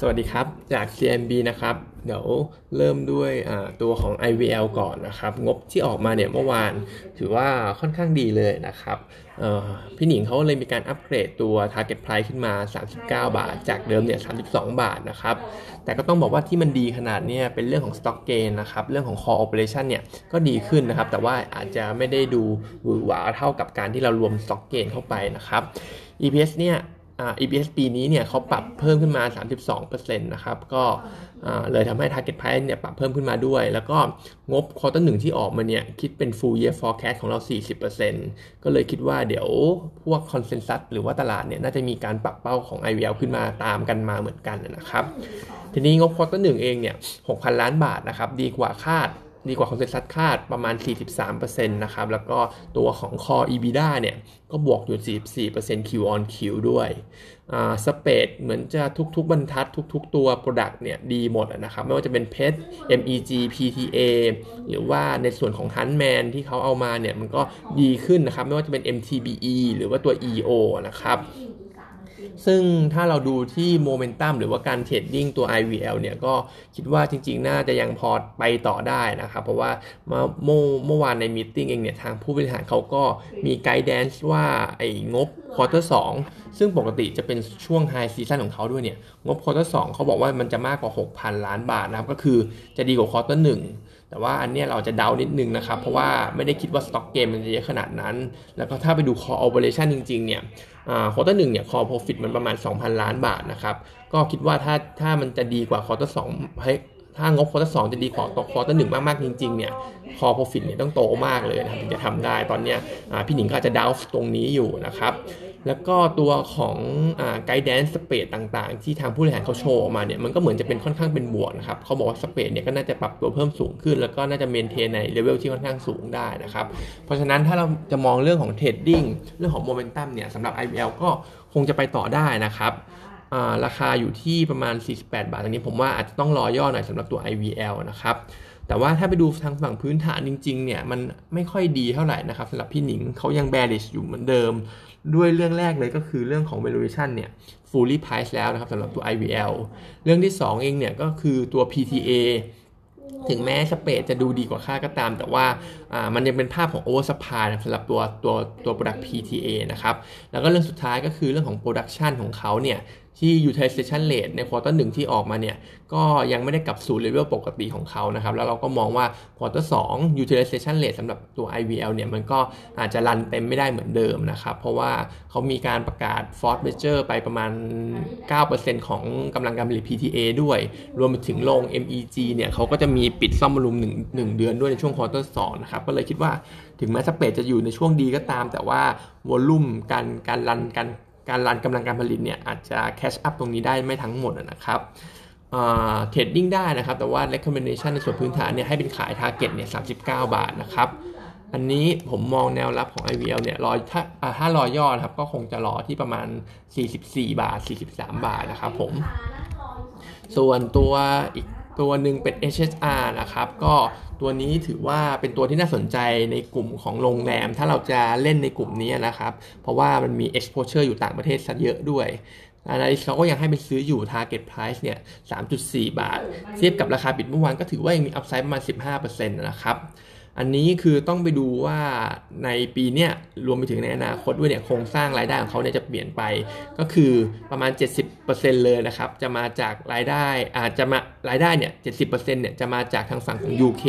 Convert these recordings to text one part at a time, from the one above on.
สวัสดีครับจาก CMB นะครับ เดี๋ยวเริ่มด้วยตัวของ IVL ก่อนนะครับ งบที่ออกมาเนี่ยเมื่อวานถือว่าค่อนข้างดีเลยนะครับพี่หนิงเขาเลยมีการอัปเกรดตัว Target Price ขึ้นมา 39 บาท จากเดิมเนี่ย 32 บาทนะครับ แต่ก็ต้องบอกว่าที่มันดีขนาดนี้เป็นเรื่องของ Stock Gain นะครับ เรื่องของ Core Operation เนี่ยก็ดีขึ้นนะครับ แต่ว่าอาจจะไม่ได้ดูหวือหวาเท่ากับการที่เรารวม Stock Gain เข้าไปนะครับ EPS เนี่ย EPS ปีนี้เนี่ยเขาปรับเพิ่มขึ้นมา 32%นะครับ ก็เลยทำให้ Target Price เนี่ยปรับเพิ่มขึ้นมาด้วย แล้วก็งบ quarter หนึ่งที่ออกมาเนี่ยคิดเป็น full year forecast ของเรา 40%ก็เลยคิดว่าเดี๋ยวพวก consensus หรือว่าตลาดเนี่ยน่าจะมีการปรับเป้าของ IVL ขึ้นมาตามกันมาเหมือนกันนะครับ ทีนี้งบ quarter หนึ่งเองเนี่ย 6,000 ล้านบาทนะครับ ดีกว่าคาด ดีกว่า consensus คาดประมาณ 43%นะครับแล้วก็ตัวของ Core EBITDA เนี่ยก็บวกอยู่ 44% Q on Q ด้วย spread เหมือนจะทุกๆ บรรทัดทุก ๆ ตัว Product เนี่ยดีหมดนะครับไม่ว่าจะเป็น PET MEG PTA หรือว่าในส่วนของ Huntsman ที่เขาเอามาเนี่ยมันก็ดีขึ้นนะครับไม่ว่าจะเป็น MTBE หรือว่าตัว EO นะครับ ซึ่งถ้าเราดูที่โมเมนตัมหรือว่าการ trading ตัว IVL เนี่ยก็คิดว่าจริงๆ น่าจะยังพอไปต่อได้นะครับ เพราะว่าเมื่อเมื่อวานใน meeting เองเนี่ยทางผู้บริหารเขาก็มี guidance ว่าไอ้งบ quarter สองซึ่งปกติจะเป็นช่วง high season ของเขาด้วยเนี่ยงบ quarter สองเขาบอกว่ามันจะมากกว่า 6,000 ล้านบาทนะครับก็คือจะดีกว่า quarter หนึ่ง แต่ว่าอันนี้เราจะเดานิดนึงนะครับ เพราะว่าไม่ได้คิดว่า stock gain มันจะเยอะขนาดนั้น แล้วก็ถ้าไปดู core operation จริง ๆ เนี่ย quarter หนึ่งเนี่ย core profit มันประมาณ 2,000 ล้านบาทนะครับ ก็คิดว่าถ้าถ้ามันจะดีกว่า quarter สองให้ถ้างบ quarter สองจะดีกว่าต่อ quarter หนึ่งมาก ๆ จริง ๆ เนี่ย core profit เนี่ยต้องโตมากเลยนะถึงจะทำได้ตอนนี้พี่หนิงก็จะดาวตรงนี้อยู่นะครับ แล้วก็ตัวของ guidance spread ต่างๆ ที่ทางผู้บริหารเขาโชว์มาเนี่ยมันก็เหมือนจะเป็นค่อนข้างเป็นบวกนะครับเขาบอกว่า spread เนี่ยก็น่าจะปรับตัวเพิ่มสูงขึ้น แล้วก็น่าจะ maintain ใน level ที่ค่อนข้างสูงได้นะครับเพราะฉะนั้นถ้าเราจะมองเรื่องของ tradingเรื่องของโมเมนตัมเนี่ยสำหรับ IBL ก็คงจะไปต่อได้นะครับ ราคาอยู่ที่ประมาณ 48 บาทตรงนี้ผมว่าอาจจะต้องรอย่อหน่อยสำหรับตัว IVL นะครับ แต่ว่าถ้าไปดูทางฝั่งพื้นฐานจริงๆเนี่ยมันไม่ค่อยดีเท่าไหร่นะครับสำหรับพี่หนิงเขายัง bearish อยู่เหมือนเดิม ด้วยเรื่องแรกเลยก็คือเรื่องของ valuation เนี่ย fully price แล้วนะครับสำหรับตัว IVL เรื่องที่ 2 เองเนี่ยก็คือตัว PTA ถึงแม้สเปดจะดูดีกว่าค่าก็ตาม แต่ว่า มันยังเป็นภาพของ oversupply สำหรับตัวตัวตัว product PTA นะครับ แล้วก็เรื่องสุดท้ายก็คือเรื่องของ production ของเขาเนี่ยที่ utilization rate ใน quarter หนึ่งที่ออกมาเนี่ยก็ยังไม่ได้กลับสู่เลเวลปกติของเขานะครับ แล้วเราก็มองว่า quarter สอง utilization rate สำหรับตัว IVL เนี่ยมันก็อาจจะ run เต็มไม่ได้เหมือนเดิมนะครับ เพราะว่าเขามีการประกาศ force majeure ไปประมาณ 9%ของกำลังการผลิต PTA ด้วย รวมไปถึงโรง MEG เนี่ยเขาก็จะมีปิดซ่อมบำรุง1 1 เดือนด้วยในช่วง quarter สองนะครับก็เลยคิดว่าถึงแม้ spread จะอยู่ในช่วงดีก็ตาม แต่ว่า volume การการ run การการ run กำลังการผลิตเนี่ยอาจจะ catch up ตรงนี้ได้ไม่ทั้งหมดนะครับ trading ได้นะครับ แต่ว่า recommendation ในส่วนพื้นฐานเนี่ยให้เป็นขาย target เนี่ย39 บาทนะครับ อันนี้ผมมองแนวรับของ IVL เนี่ยรอถ้าถ้ารอย่อครับ ก็คงจะรอที่ประมาณ 44 บาท 43 บาทนะครับผม ส่วนตัวอีก ตัวหนึ่งเป็น SHR นะครับ ก็ตัวนี้ถือว่าเป็นตัวที่น่าสนใจในกลุ่มของโรงแรม ถ้าเราจะเล่นในกลุ่มนี้นะครับ เพราะว่ามันมี exposure อยู่ต่างประเทศซะเยอะด้วยอะไรเขาก็ยังให้ไปซื้ออยู่ target price เนี่ย 3.4 บาท เทียบกับราคาปิดเมื่อวานก็ถือว่ายังมี upside ประมาณ 15%นะครับ อันนี้คือต้องไปดูว่าในปีเนี้ยรวมไปถึงในอนาคตด้วยเนี่ยโครงสร้างรายได้ของเขาเนี่ยจะเปลี่ยนไป ก็คือประมาณ 70%เลยนะครับ จะมาจากรายได้อาจจะมารายได้เนี่ย70%เนี่ยจะมาจากทางฝั่งของ UK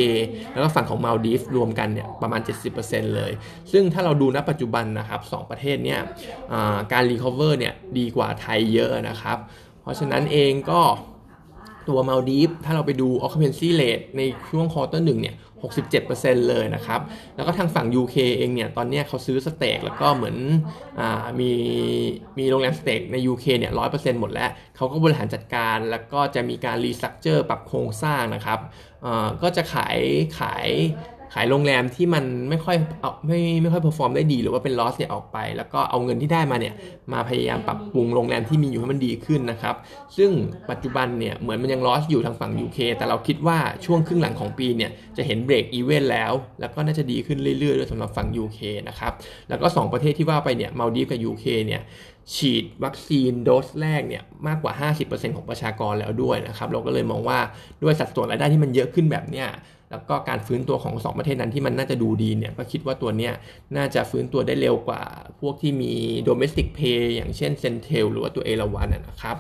แล้วก็ฝั่งของมาลดีฟรวมกันเนี่ยประมาณ 70%เลย ซึ่งถ้าเราดูณปัจจุบันนะครับ2ประเทศเนี่ยการ recover เนี่ยดีกว่าไทยเยอะนะครับ เพราะฉะนั้นเองก็ ตัวมาลดีฟถ้าเราไปดู occupancy rate ในช่วง quarter หนึ่งเนี่ย 67%เลยนะครับ แล้วก็ทางฝั่ง UK เองเนี่ย ตอนนี้เขาซื้อ stake แล้วก็เหมือนอมีมีโรงแรม stake ใน UK เนี่ย 100%หมดแล้ว เขาก็บริหารจัดการแล้วก็จะมีการ restructure ปรับโครงสร้างนะครับก็จะขายขาย ขายโรงแรมที่มันไม่ค่อยเอาไม่ไม่ค่อย perform ได้ดีหรือว่าเป็น loss เนี่ยออกไป แล้วก็เอาเงินที่ได้มาเนี่ยมาพยายามปรับปรุงโรงแรมที่มีอยู่ให้มันดีขึ้นนะครับซึ่งปัจจุบันเนี่ยเหมือนมันยัง loss อยู่ทางฝั่ง UK แต่เราคิดว่าช่วงครึ่งหลังของปีเนี่ยจะเห็น break even แล้ว แล้วก็น่าจะดีขึ้นเรื่อยๆด้วยสำหรับฝั่ง UK นะครับแล้วก็ 2 ประเทศที่ว่าไปเนี่ยมาดีฟกับ UK เนี่ย ฉีดวัคซีนโดสแรกเนี่ยมากกว่า 50%ของประชากรแล้วด้วยนะครับ เราก็เลยมองว่าด้วยสัดส่วนรายได้ที่มันเยอะขึ้นแบบเนี้ยแล้วก็การฟื้นตัวของ 2 ประเทศนั้นที่มันน่าจะดูดีเนี่ยก็คิดว่าตัวเนี้ยน่าจะฟื้นตัวได้เร็วกว่าพวกที่มี domestic pay อย่างเช่น Centel หรือว่าตัวเอราวันนะครับ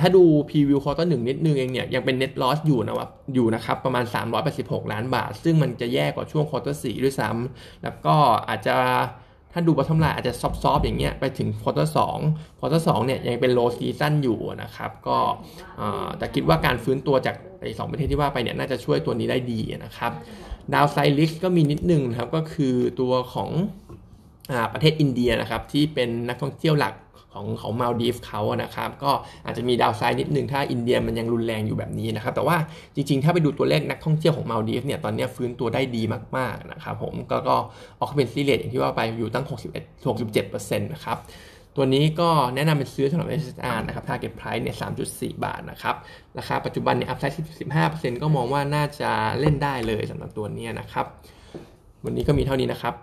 ถ้าดูพรีวิวคอร์ตัหนึ่งนิดนึงเองเนี่ยยังเป็น net loss อยู่นะครับอยู่นะครับประมาณ 386 ล้านบาท ซึ่งมันจะแย่กว่าช่วง quarter สี่ด้วยซ้ำแล้วก็อาจจะ ถ้าดู bottom line อาจจะ soft ๆอย่างเงี้ยไปถึง quarter สอง quarter สองเนี่ยยังเป็น low season อยู่นะครับก็แต่คิดว่าการฟื้นตัวจากไอ้สองประเทศที่ว่าไปเนี่ยน่าจะช่วยตัวนี้ได้ดีนะครับ downside risk ก็มีนิดนึงนะครับก็คือตัวของอประเทศอินเดียนะครับที่เป็นนักท่องเที่ยวหลัก ของของมาลดีฟเขานะครับ ก็อาจจะมี downside นิดนึงถ้าอินเดียมันยังรุนแรงอยู่แบบนี้นะครับ แต่ว่าจริงๆ ถ้าไปดูตัวเลขนักท่องเที่ยวของมาลดีฟเนี่ยตอนนี้ฟื้นตัวได้ดีมากๆนะครับผมก็ก็ออกเป็นซีเรียอย่างที่ว่าไปอยู่ตั้ง 61 67%นะครับตัวนี้ก็แนะนำเป็นซื้อสำหรับ SSR นะครับ target price เนี่ย 3.4 บาทนะครับ ราคาปัจจุบันเนี่ย upside 15%ก็มองว่าน่าจะเล่นได้เลยสำหรับตัวนี้นะครับ วันนี้ก็มีเท่านี้นะครับ